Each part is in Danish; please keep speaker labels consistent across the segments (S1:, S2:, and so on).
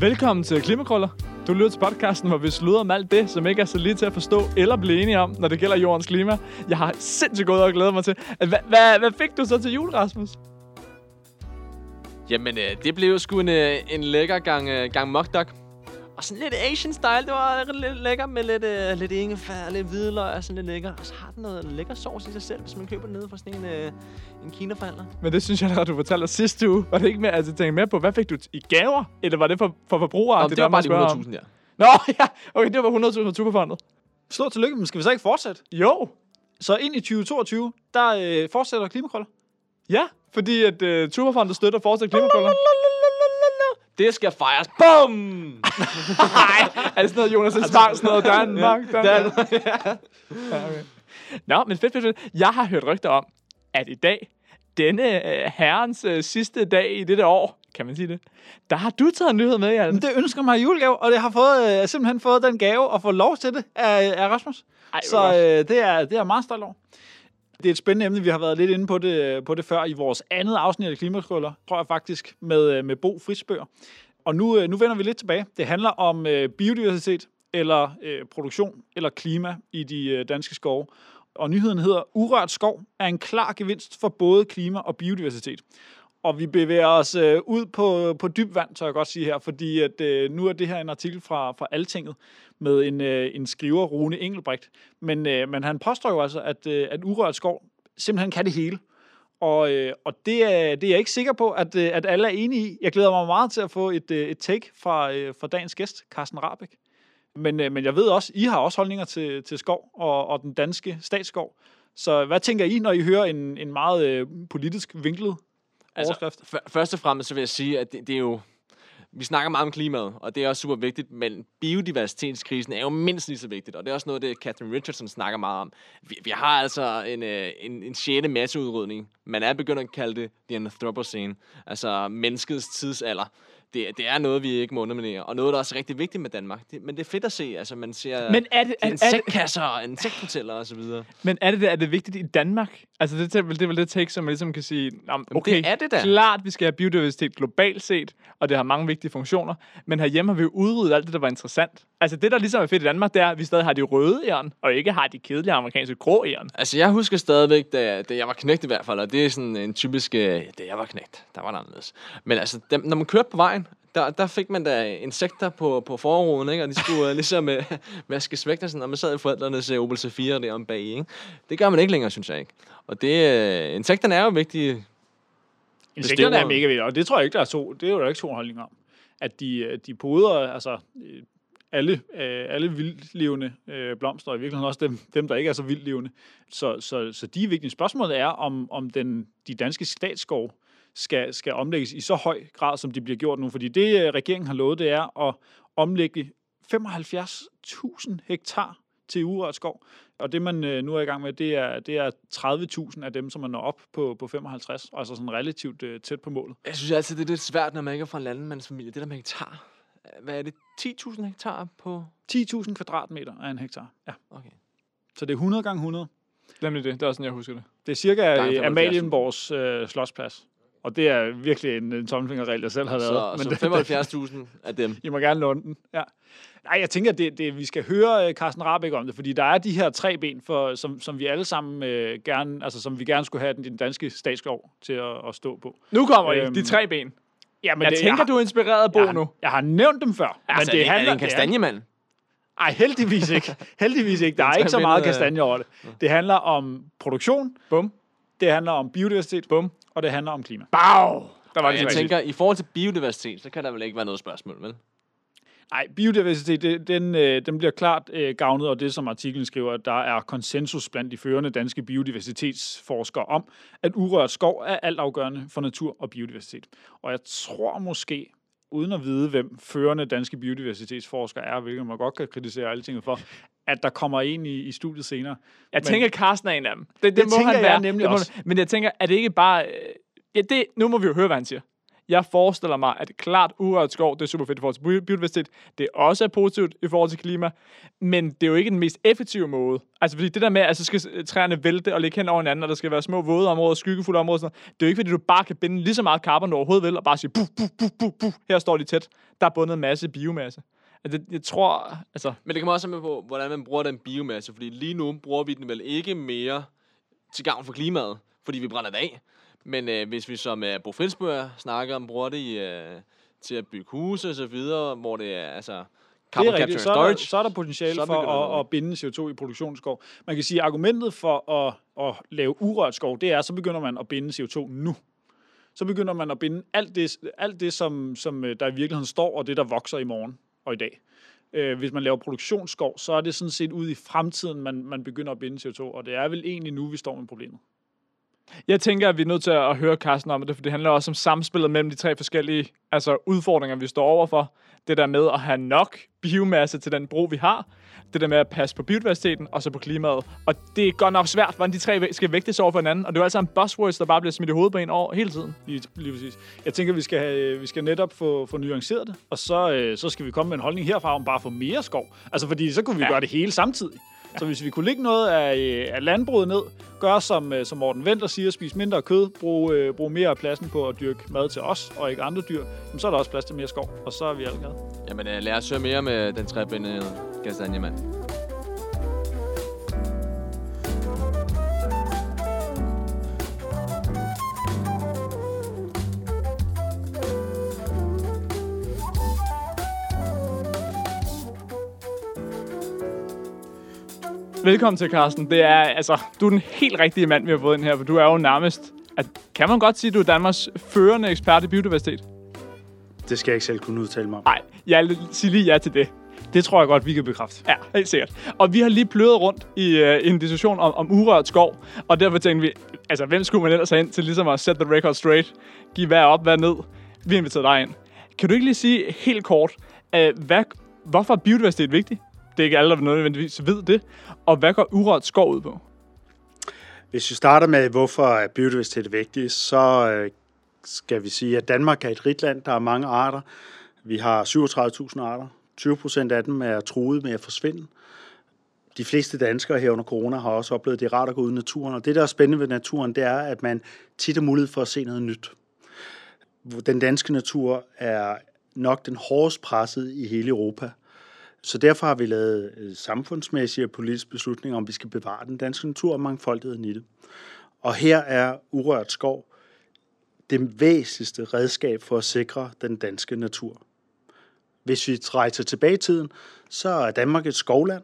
S1: Velkommen til Klimakrøller. Du lytter til podcasten, hvor vi slutter om alt det, som ikke er så lige til at forstå eller blive enige om, når det gælder jordens klima. Jeg har sindssygt gået og glædet mig til. Hvad, hvad, hvad fik du så til jul, Rasmus?
S2: Jamen, øh, det blev jo sgu en, øh, en lækker gang, øh, gang mokdok. Og sådan lidt Asian style, det var lidt lækker med lidt, øh, lidt ingefær, lidt hvidløg og sådan lidt lækker. Og så har den noget lækker sovs i sig selv, hvis man køber den nede fra sådan en, øh, en kinaforhandler.
S1: Men det synes jeg, at du fortalte os sidste uge. Var det ikke med, altså tænke med på, hvad fik du t- i gaver? Eller var det for, for forbrugere?
S2: Om det, det var bare de 100.000 der.
S1: Nå, ja. Okay, det var 100.000 fra Tuberfondet.
S3: Stort tillykke, men skal vi så ikke fortsætte?
S1: Jo.
S3: Så ind i 2022, der øh, fortsætter klimakrøller.
S1: Ja, fordi at uh, Tuberfondet støtter fortsat klimakrøller.
S2: Det skal fejres. Bum!
S1: Nej, er det sådan noget, Jonas Spang, sådan noget Danmark? Danmark. ja, okay. Nå, men fedt, fedt, fedt. Jeg har hørt rygter om, at i dag, denne uh, herrens uh, sidste dag i dette år, kan man sige det, der har du taget en nyhed med, Jan.
S3: Det ønsker mig i julegave, og det har fået, øh, simpelthen fået den gave at få lov til det af, af Rasmus.
S1: Ej,
S3: Så øh, det, er, det er meget stolt over. Det er et spændende emne, vi har været lidt inde på det, på det før i vores andet afsnit af Klimakrøller, tror jeg faktisk, med, øh, med Bo Frisbøger. Og nu, øh, nu vender vi lidt tilbage. Det handler om øh, biodiversitet, eller øh, produktion, eller klima i de øh, danske skove. Og nyheden hedder, urørt skov er en klar gevinst for både klima og biodiversitet. Og vi bevæger os øh, ud på, på dyb vand, tør jeg godt sige her, fordi at, øh, nu er det her en artikel fra, fra Altinget med en, øh, en skriver, Rune Engelbrecht. Men, øh, men han påstår jo altså, at, øh, at urørt skov simpelthen kan det hele. Og, øh, og det, er, det er jeg ikke sikker på, at, øh, at alle er enige i. Jeg glæder mig meget til at få et, øh, et take fra, øh, fra dagens gæst, Carsten Rabeck. Men, øh, men jeg ved også, I har også holdninger til, til skov og, og den danske statsskov. Så hvad tænker I, når I hører en, en meget øh, politisk vinklet overskrift?
S2: Altså, først og fremmest så vil jeg sige, at det, det er jo... Vi snakker meget om klimaet, og det er også super vigtigt, men biodiversitetskrisen er jo mindst lige så vigtigt, og det er også noget, det Catherine Richardson snakker meget om. Vi, vi har altså en, øh, en, en sjette masseudrydning. Man er begyndt at kalde det the Anthropocene, altså menneskets tidsalder. Det, det er noget, vi ikke må underminere, og noget, der er også rigtig vigtigt med Danmark. Det, men det er fedt at se, altså man ser
S1: Men er det, er, er,
S2: insektkasser og insekthoteller og så videre.
S1: men er det, er det vigtigt i Danmark? Altså, det, er det er vel det take, som man ligesom kan sige, "Nå, men okay,
S2: det er det da."
S1: klart, vi skal have biodiversitet globalt set, og det har mange vigtige funktioner, men herhjemme har vi jo udryddet alt det, der var interessant. Altså, det, der ligesom er fedt i Danmark, det er, at vi stadig har de røde æren, og ikke har de kedelige amerikanske grå æren.
S2: Altså, jeg husker stadigvæk, da, da jeg var knægt i hvert fald, og det er sådan en typisk, øh, da jeg var knægt, der var det anderledes. Men altså, da, når man kørte på vejen, der, der fik man da insekter på, på forruden, ikke? og de skulle uh, ligesom uh, vaskes væk, og sådan, og man sad i forældrenes uh, Opel C4 der om bag, ikke? Det gør man ikke længere, synes jeg ikke. Og det, uh, insekterne er jo vigtige.
S3: Insekterne er mega vigtige, og det tror jeg ikke, der er to, det er jo der ikke to holdninger om. At de, de poder, altså alle, øh, alle vildlevende øh, blomster, og i virkeligheden også dem, dem der ikke er så vildlevende. Så, så, så de vigtige. Spørgsmålet er, om, om den, de danske statsskov skal, skal omlægges i så høj grad, som de bliver gjort nu. Fordi det, øh, regeringen har lovet, det er at omlægge 75.000 hektar til urørt skov. Og det, man øh, nu er i gang med, det er, det er 30.000 af dem, som man når op på, på 55, altså sådan relativt øh, tæt på målet.
S2: Jeg synes altid, det er lidt svært, når man ikke er fra en landmandsfamilie. Det der med hektar. Hvad er det? 10.000 hektar på...
S3: 10.000 kvadratmeter er en hektar. Ja.
S2: Okay.
S3: Så det er 100 gange 100.
S1: Nemlig det, det er også sådan, jeg husker det.
S3: Det er cirka
S2: Gange 75.000.
S3: Amalienborgs øh, slotsplads. Og det er virkelig en, en tommelfingerregel, jeg selv har lavet.
S2: Så, så 75.000 af dem.
S3: I må gerne låne den. Ja. Nej, jeg tænker, at det, det, vi skal høre øh, Carsten Rabeck om det, fordi der er de her tre ben, for, som, som vi alle sammen øh, gerne, altså som vi gerne skulle have den, den danske statsskov til at, at stå på.
S1: Nu kommer øhm, de tre ben.
S3: Ja, men
S1: Jeg
S3: det,
S1: tænker,
S3: jeg,
S1: du er inspireret af Bo
S3: jeg,
S1: nu.
S3: har, jeg har nævnt dem før.
S2: Altså,
S3: men det
S2: er,
S3: handler,
S2: er det en kastanjemand?
S3: Ej, heldigvis ikke. Heldigvis ikke. Der er ikke så meget
S2: af-
S3: kastanje over det. Det handler om produktion,
S1: Bum.
S3: det handler om biodiversitet,
S1: Bum.
S3: Og det handler om klima.
S1: Bau! Der var det
S2: jeg tænker, i forhold til biodiversitet, så kan der vel ikke være noget spørgsmål, vel?
S3: Nej, biodiversitet, det, den, øh, den bliver klart øh, gavnet, og det som artiklen skriver, at der er konsensus blandt de førende danske biodiversitetsforskere om, at urørt skov er altafgørende for natur og biodiversitet. Og jeg tror måske, uden at vide, hvem førende danske biodiversitetsforskere er, hvilket man godt kan kritisere alle tingene for, at der kommer en i, i studiet senere.
S1: Jeg
S3: Men-
S1: tænker, Carsten er en af dem. Det, det,
S3: Det
S1: må han
S3: jeg
S1: være.
S3: nemlig
S1: det må,
S3: også.
S1: Men jeg tænker, er det ikke bare... øh, Ja, det, nu må vi jo høre, hvad han siger. Jeg forestiller mig, at klart urørt skov, det er super fedt i forhold til biodiversitet. Det også er positivt i forhold til klima, men det er jo ikke den mest effektive måde. Altså, fordi det der med, at så skal træerne vælte og ligge hen over hinanden, og der skal være små våde områder, skyggefulde områder, sådan noget. det er jo ikke, fordi du bare kan binde lige så meget carbon, du overhovedet vil, og bare sige, buh, buh, buh, buh, buh, her står de tæt. Der er bundet en masse biomasse. Altså, det, jeg tror, altså...
S2: Men det kommer også med på, hvordan man bruger den biomasse, fordi lige nu bruger vi den vel ikke mere til gavn for klimaet, fordi vi brænder det af. Men øh, hvis vi som øh, Bo Fridsbøger snakker om, bruger det øh, til at bygge huse og så videre, hvor det er, altså,
S3: det er rigtigt. Så er, der, så er der potentiale for at, at binde CO2 i produktionsskov. Man kan sige, at argumentet for at, at lave urørt skov, det er, så begynder man at binde CO2 nu. Så begynder man at binde alt det, alt det som, som øh, der i virkeligheden står, og det, der vokser i morgen og i dag. Øh, hvis man laver produktionsskov, så er det sådan set ud i fremtiden, man, man begynder at binde CO2, og det er vel egentlig nu, vi står med problemet.
S1: Jeg tænker, at vi er nødt til at høre Carsten om det, for det handler også om samspillet mellem de tre forskellige altså udfordringer, vi står overfor. Det der med at have nok biomasse til den brug, vi har. Det der med at passe på biodiversiteten og så på klimaet. Og det er godt nok svært, hvordan de tre skal vægtes over for hinanden. Og det er jo altså en buzzwords, der bare bliver smidt i hovedet på en over hele tiden.
S3: Lige, lige præcis. Jeg tænker, vi skal, have, vi skal netop få, få nuanceret det. Og så, øh, så skal vi komme med en holdning herfra om bare at få mere skov. Altså fordi så kunne vi ja. gøre det hele samtidig. Så hvis vi kunne lægge noget af, øh, af landbruget ned, gøre som, øh, som Morten Venter siger, spise mindre kød, bruge, øh, bruge mere af pladsen på at dyrke mad til os og ikke andre dyr, så er der også plads til mere skov, og så er vi alle glade.
S2: Jamen øh, lad os høre mere med den trebindede kastanjemand.
S1: Velkommen til, Carsten. Det er, altså, du er den helt rigtige mand, vi har fået ind her, for du er jo nærmest... At, kan man godt sige, at du er Danmarks førende ekspert i biodiversitet?
S4: Det skal jeg ikke selv kunne udtale mig om.
S1: Nej, jeg siger lige ja til det.
S3: Det tror jeg godt, vi kan bekræfte.
S1: Ja, helt sikkert. Og vi har lige pløret rundt i uh, en diskussion om, om urørt skov, og derfor tænkte vi, altså hvem skulle man ellers have ind til ligesom at set the record straight, give hvad op, hvad ned. Vi har inviteret dig ind. Kan du ikke lige sige helt kort, uh, hvad, hvorfor er biodiversitet vigtigt? Det er ikke alle, der nødvendigvis ved det. Og hvad går urørt skov ud på?
S4: Hvis vi starter med, hvorfor biodiversitet er vigtigt, så øh, skal vi sige, at Danmark er et rigt land. Der er mange arter. Vi har 37.000 arter. 20 procent af dem er truet med at forsvinde. De fleste danskere her under corona har også oplevet, at det er rart at gå ud i naturen. Og det, der er spændende ved naturen, det er, at man tit har mulighed for at se noget nyt. Den danske natur er nok den hårdest presset i hele Europa. Så derfor har vi lavet øh, samfundsmæssige og politiske beslutninger om, vi skal bevare den danske natur og mangfoldigheden i det. Og her er urørt skov det væsentligste redskab for at sikre den danske natur. Hvis vi rejser tilbage i tiden, så er Danmark et skovland.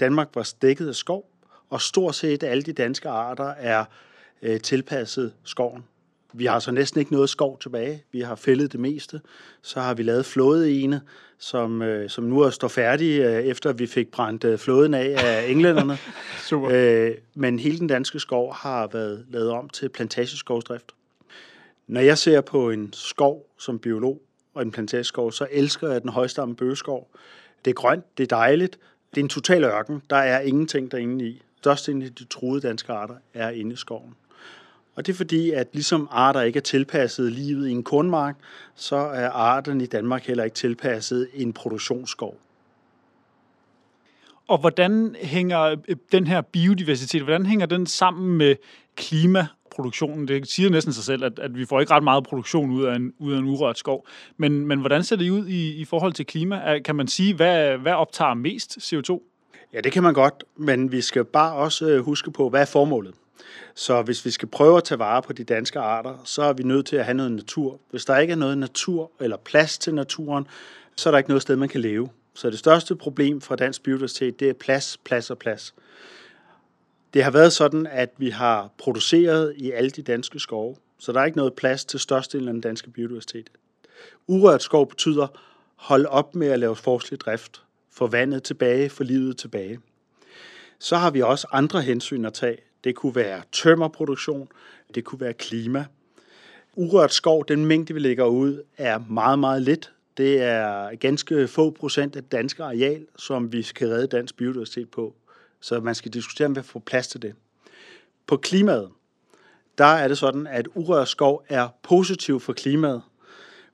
S4: Danmark var dækket af skov, og stort set alle de danske arter er øh, tilpasset skoven. Vi har så næsten ikke noget skov tilbage. Vi har fældet det meste. Så har vi lavet flådeene, som, øh, som nu er står færdig, øh, efter vi fik brændt øh, flåden af af englænderne. Super. Øh, men hele den danske skov har været lavet om til plantageskovsdrift. Når jeg ser på en skov som biolog og en plantageskov, så elsker jeg den højstamme bøgeskov. Det er grønt, det er dejligt, det er en total ørken. Der er ingenting derinde i. Størstedelen af de truede danske arter er inde i skoven. Og det er fordi, at ligesom arter ikke er tilpasset livet i en kornmark, så er arterne i Danmark heller ikke tilpasset en produktionsskov.
S3: Og hvordan hænger øh, den her biodiversitet, hvordan hænger den sammen med klimaproduktionen? Det siger næsten sig selv, at, at vi får ikke ret meget produktion ud af en, ud af en urørt skov. Men, men hvordan ser det ud i, i forhold til klima? Kan man sige, hvad, hvad optager mest CO2?
S4: Ja, det kan man godt, men vi skal bare også øh, huske på, hvad er formålet? Så hvis vi skal prøve at tage vare på de danske arter, så er vi nødt til at have noget natur. Hvis der ikke er noget natur eller plads til naturen, så er der ikke noget sted, man kan leve. Så det største problem for dansk biodiversitet, det er plads, plads og plads. Det har været sådan, at vi har produceret i alle de danske skove, så der er ikke noget plads til størstedelen af den danske biodiversitet. Urørt skov betyder, hold op med at lave forskelig drift, få vandet tilbage, få livet tilbage. Så har vi også andre hensyn at tage. Det kunne være tømmerproduktion, det kunne være klima. Urørt skov, den mængde, vi lægger ud, er meget, meget lidt. Det er ganske få procent af det danske areal, som vi skal redde dansk biodiversitet på. Så man skal diskutere, om vi får plads til det. På klimaet, der er det sådan, at urørt skov er positiv for klimaet.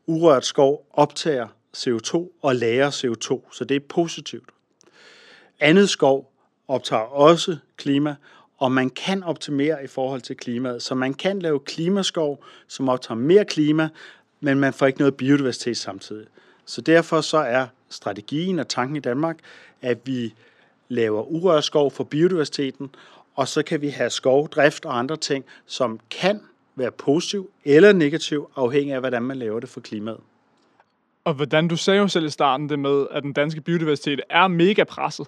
S4: urørt skov optager CO2 og lagrer CO2, så det er positivt. Andet skov optager også klima, og man kan optimere i forhold til klimaet. Så man kan lave klimaskov, som optager mere klima, men man får ikke noget biodiversitet samtidig. Så derfor så er strategien og tanken i Danmark, at vi laver urørt skov for biodiversiteten, og så kan vi have skovdrift og andre ting, som kan være positiv eller negativ, afhængig af, hvordan man laver det for klimaet.
S1: Og hvordan du sagde jo selv i starten det med, at den danske biodiversitet er mega presset.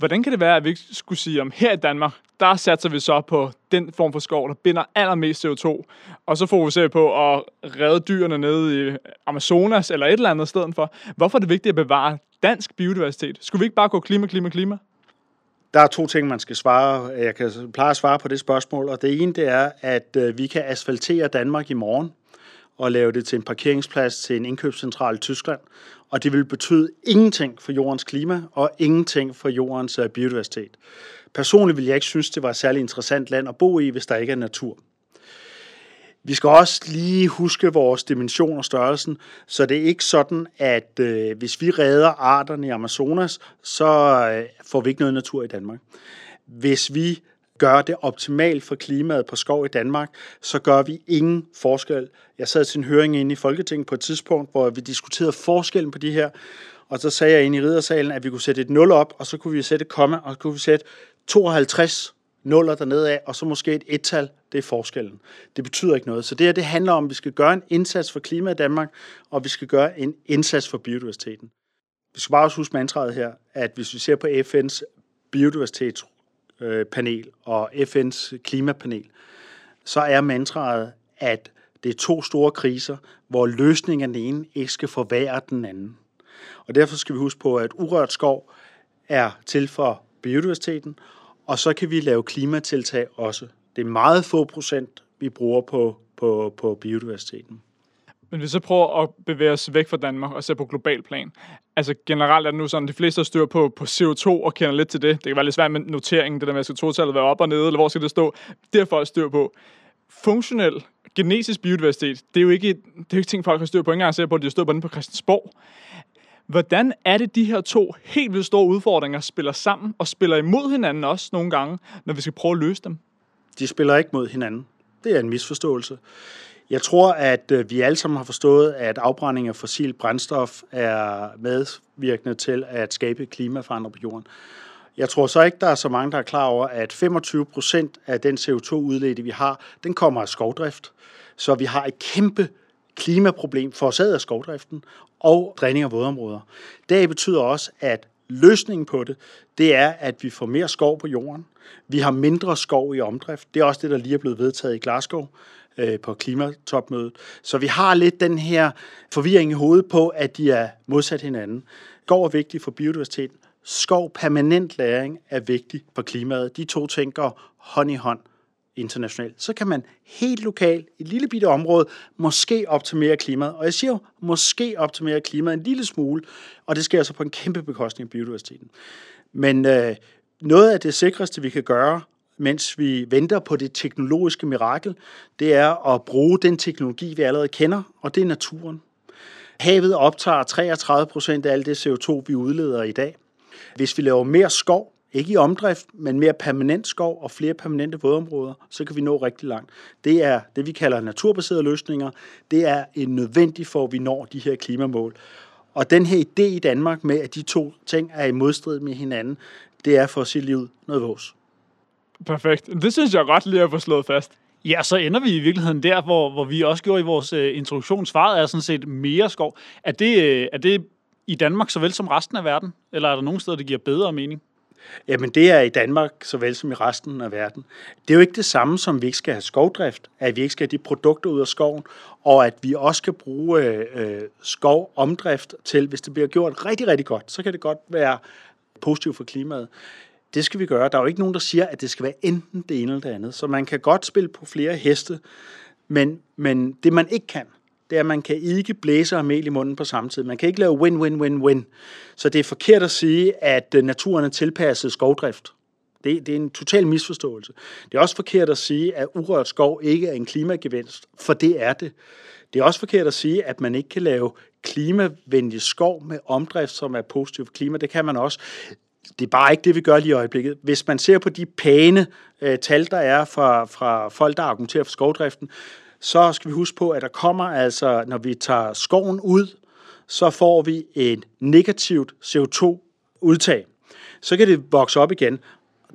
S1: Hvordan kan det være, at vi ikke skulle sige, om her i Danmark, der satser vi så på den form for skov, der binder allermest CO2, og så fokuserer vi på at redde dyrene nede i Amazonas eller et eller andet sted for. Hvorfor er det vigtigt at bevare dansk biodiversitet? Skulle vi ikke bare gå klima, klima, klima?
S4: Der er to ting, man skal svare. Jeg kan pleje at svare på det spørgsmål, og det ene det er, at øh, vi kan asfaltere Danmark i morgen og lave det til en parkeringsplads til en indkøbscentral i Tyskland, og det vil betyde ingenting for jordens klima og ingenting for jordens øh, biodiversitet. Personligt vil jeg ikke synes, det var et særligt interessant land at bo i, hvis der ikke er natur. Vi skal også lige huske vores dimension og størrelsen, så det er ikke sådan, at øh, hvis vi redder arterne i Amazonas, så øh, får vi ikke noget natur i Danmark. Hvis vi gøre det optimalt for klimaet på skov i Danmark, så gør vi ingen forskel. Jeg sad til en høring inde i Folketinget på et tidspunkt, hvor vi diskuterede forskellen på de her, og så sagde jeg inde i riddersalen, at vi kunne sætte et 0 op, og så kunne vi sætte et komma, og så kunne vi sætte 52 nuller dernede af, og så måske et ettal, det er forskellen. Det betyder ikke noget. Så det her, det handler om, at vi skal gøre en indsats for klimaet i Danmark, og vi skal gøre en indsats for biodiversiteten. Vi skal bare også huske mantraet her, at hvis vi ser på FN's Øh, panel og FN's klimapanel, så er mantraet, at det er to store kriser, hvor løsningen af den ene ikke skal forværre den anden. Og derfor skal vi huske på, at urørt skov er til for biodiversiteten, og så kan vi lave klimatiltag også. Det er meget få procent, vi bruger på, på, på biodiversiteten.
S1: Men hvis vi så prøver at bevæge os væk fra Danmark og se på global plan. Altså generelt er det nu sådan, at de fleste har styr på, på CO2 og kender lidt til det. Det kan være lidt svært med noteringen, det der med, at CO2-tallet være op og nede, eller hvor skal det stå. Det har folk styr på. Funktionel, genetisk biodiversitet, det er jo ikke, det er jo ikke ting, folk har styr på. Ikke engang ser på, at de har styr på den på Christiansborg. Hvordan er det, de her to helt vildt store udfordringer spiller sammen og spiller imod hinanden også nogle gange, når vi skal prøve at løse dem?
S4: De spiller ikke mod hinanden. Det er en misforståelse. Jeg tror, at øh, vi alle sammen har forstået, at afbrænding af fossil brændstof er medvirkende til at skabe klimaforandring på jorden. Jeg tror så ikke, der er så mange, der er klar over, at 25 procent af den CO2-udledning, vi har, den kommer af skovdrift. Så vi har et kæmpe klimaproblem forårsaget af skovdriften og dræning af vådområder. Det betyder også, at løsningen på det, det er, at vi får mere skov på jorden. Vi har mindre skov i omdrift. Det er også det, der lige er blevet vedtaget i Glasgow øh, på klimatopmødet. Så vi har lidt den her forvirring i hovedet på, at de er modsat hinanden. Skov er vigtigt for biodiversiteten. Skov permanent læring er vigtig for klimaet. De to ting går hånd i hånd internationalt. Så kan man helt lokalt, i et lille bitte område, måske optimere klimaet. Og jeg siger jo, måske optimere klimaet en lille smule, og det sker så på en kæmpe bekostning af biodiversiteten. Men øh, noget af det sikreste, vi kan gøre, mens vi venter på det teknologiske mirakel, det er at bruge den teknologi, vi allerede kender, og det er naturen. Havet optager 33 procent af alt det CO2, vi udleder i dag. Hvis vi laver mere skov, ikke i omdrift, men mere permanent skov og flere permanente vådområder, så kan vi nå rigtig langt. Det er det, vi kalder naturbaserede løsninger. Det er en nødvendig for, at vi når de her klimamål. Og den her idé i Danmark med, at de to ting er i modstrid med hinanden, det er for at sige livet noget vores.
S1: Perfekt. Det synes jeg godt lige at få slået fast.
S3: Ja, så ender vi i virkeligheden der, hvor, hvor vi også gjorde i vores uh, introduktion. Svaret er sådan set mere skov. Er det, uh, er det i Danmark såvel som resten af verden? Eller er der nogle steder, det giver bedre mening?
S4: Jamen det er i Danmark såvel som i resten af verden. Det er jo ikke det samme som, vi ikke skal have skovdrift, at vi ikke skal have de produkter ud af skoven, og at vi også skal bruge øh, skovomdrift til, hvis det bliver gjort rigtig, rigtig godt, så kan det godt være positivt for klimaet. Det skal vi gøre. Der er jo ikke nogen, der siger, at det skal være enten det ene eller det andet. Så man kan godt spille på flere heste, men, men det man ikke kan, det er, at man kan ikke blæse og mel i munden på samme tid. Man kan ikke lave win-win-win-win. Så det er forkert at sige, at øh, naturen er tilpasset skovdrift. Det, det er en total misforståelse. Det er også forkert at sige, at urørt skov ikke er en klimagevinst, for det er det. Det er også forkert at sige, at man ikke kan lave klimavenlig skov med omdrift, som er positiv for klima. Det kan man også. Det er bare ikke det, vi gør lige i øjeblikket. Hvis man ser på de pæne øh, tal, der er fra, fra folk, der argumenterer for skovdriften, så skal vi huske på, at der kommer altså, når vi tager skoven ud, så får vi et negativt CO2-udtag. Så kan det vokse op igen.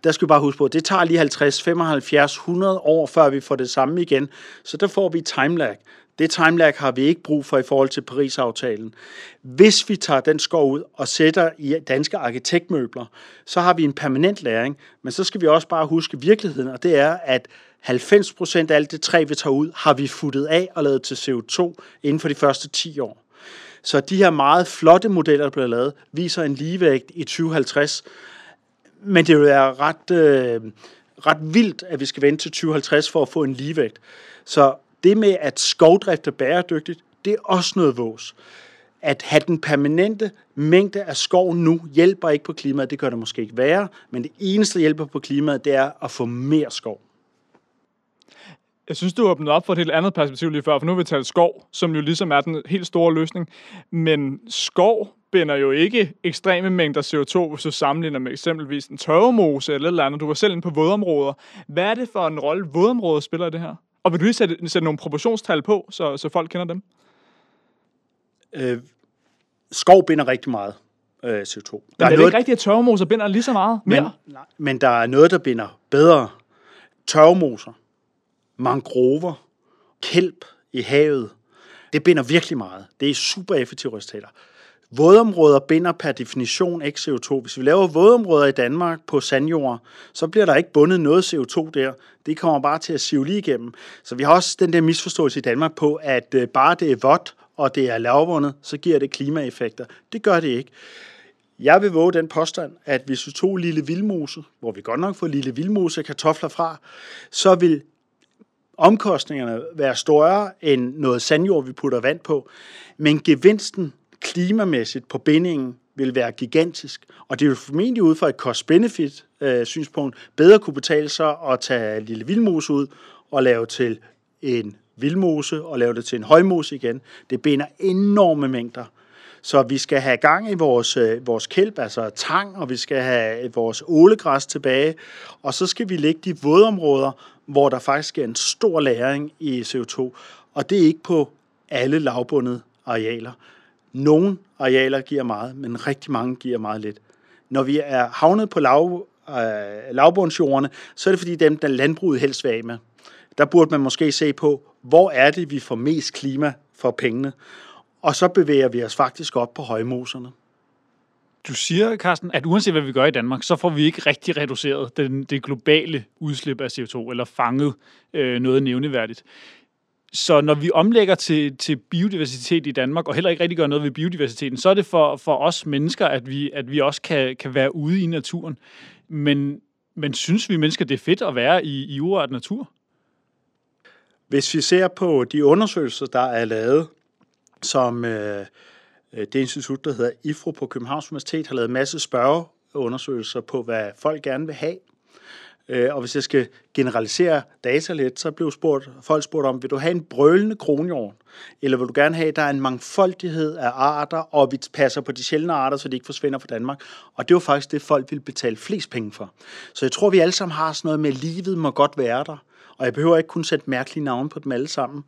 S4: Der skal vi bare huske på, at det tager lige 50, 75, 100 år, før vi får det samme igen. Så der får vi timelag. Det timelag har vi ikke brug for i forhold til Paris-aftalen. Hvis vi tager den skov ud og sætter i danske arkitektmøbler, så har vi en permanent læring. Men så skal vi også bare huske virkeligheden, og det er, at 90% af alt det træ, vi tager ud, har vi futtet af og lavet til CO2 inden for de første 10 år. Så de her meget flotte modeller, der bliver lavet, viser en ligevægt i 2050. Men det vil være ret, øh, ret vildt, at vi skal vente til 2050 for at få en ligevægt. Så det med, at skovdrift er bæredygtigt, det er også noget vås. At have den permanente mængde af skov nu hjælper ikke på klimaet. Det gør det måske ikke være, men det eneste, der hjælper på klimaet, det er at få mere skov.
S1: Jeg synes, du åbnede op for et helt andet perspektiv lige før, for nu har vi talt skov, som jo ligesom er den helt store løsning. Men skov binder jo ikke ekstreme mængder CO2, hvis du sammenligner med eksempelvis en tørvemose eller et eller andet. Du var selv inde på vådområder. Hvad er det for en rolle, vådområder spiller i det her? Og vil du lige sætte, sætte nogle proportionstal på, så, så folk kender dem?
S4: Øh, skov binder rigtig meget øh, CO2.
S1: Der men er, er det noget, ikke rigtigt, at tørvemoser binder lige så meget mere?
S4: Men, nej, men der er noget, der binder bedre. Tørvemoser, mangrover, kælp i havet, det binder virkelig meget. Det er super effektive resultater. Vådområder binder per definition ikke CO2. Hvis vi laver vådområder i Danmark på sandjord, så bliver der ikke bundet noget CO2 der. Det kommer bare til at sive lige igennem. Så vi har også den der misforståelse i Danmark på, at øh, bare det er vådt, og det er lavvundet, så giver det klimaeffekter. Det gør det ikke. Jeg vil våge den påstand, at hvis vi tog lille vildmose, hvor vi godt nok får lille vildmose kartofler fra, så vil omkostningerne være større end noget sandjord, vi putter vand på. Men gevinsten klimamæssigt på bindingen vil være gigantisk. Og det vil formentlig ud fra et cost-benefit-synspunkt øh, bedre kunne betale sig at tage lille vildmose ud og lave til en vildmose og lave det til en højmose igen. Det binder enorme mængder. Så vi skal have gang i vores, øh, vores kælp, altså tang, og vi skal have vores ålegræs tilbage. Og så skal vi lægge de vådområder, hvor der faktisk er en stor læring i CO2. Og det er ikke på alle lavbundede arealer. Nogle arealer giver meget, men rigtig mange giver meget lidt. Når vi er havnet på lav, øh, lavbundsjordene, så er det fordi dem, der landbruget helst vil af med. Der burde man måske se på, hvor er det, vi får mest klima for pengene. Og så bevæger vi os faktisk op på højmoserne.
S3: Du siger, Carsten, at uanset hvad vi gør i Danmark, så får vi ikke rigtig reduceret den, det globale udslip af CO2, eller fanget øh, noget nævneværdigt. Så når vi omlægger til, til biodiversitet i Danmark, og heller ikke rigtig gør noget ved biodiversiteten, så er det for, for os mennesker, at vi, at vi også kan, kan være ude i naturen. Men, men synes vi mennesker, det er fedt at være i, i urørt natur?
S4: Hvis vi ser på de undersøgelser, der er lavet, som øh, det institut, der hedder IFRO på Københavns Universitet, har lavet en masse spørgeundersøgelser på, hvad folk gerne vil have Øh, og hvis jeg skal generalisere data lidt, så blev spurgt, folk spurgt om, vil du have en brølende kronhjort, eller vil du gerne have, at der er en mangfoldighed af arter, og vi passer på de sjældne arter, så de ikke forsvinder fra Danmark. Og det var faktisk det, folk ville betale flest penge for. Så jeg tror, vi alle sammen har sådan noget med, at livet må godt være der og jeg behøver ikke kun sætte mærkelige navne på dem alle sammen.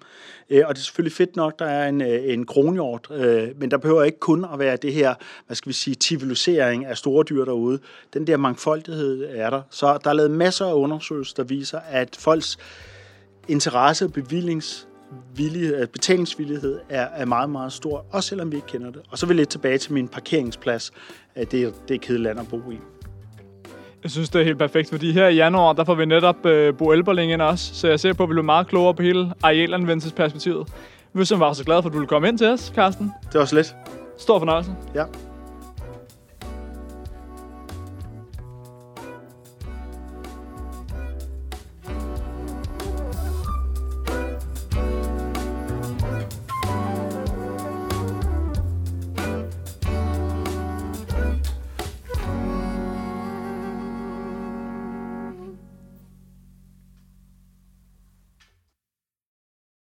S4: Øh, og det er selvfølgelig fedt nok, der er en, øh, en kronhjort, øh, men der behøver ikke kun at være det her, hvad skal vi sige, civilisering af store dyr derude. Den der mangfoldighed er der. Så der er lavet masser af undersøgelser, der viser, at folks interesse og bevillings øh, betalingsvillighed er, er meget, meget stor, også selvom vi ikke kender det. Og så vil jeg lidt tilbage til min parkeringsplads. Det, det er kedeligt land at bo i.
S1: Jeg synes, det er helt perfekt, fordi her i januar, der får vi netop øh, Bo Elberling ind også, så jeg ser på, at vi bliver meget klogere på hele arealanvendelsesperspektivet. Vi er så var så glade for, at du ville komme ind til os, Carsten.
S4: Det var så lidt.
S1: Stor fornøjelse.
S4: Ja.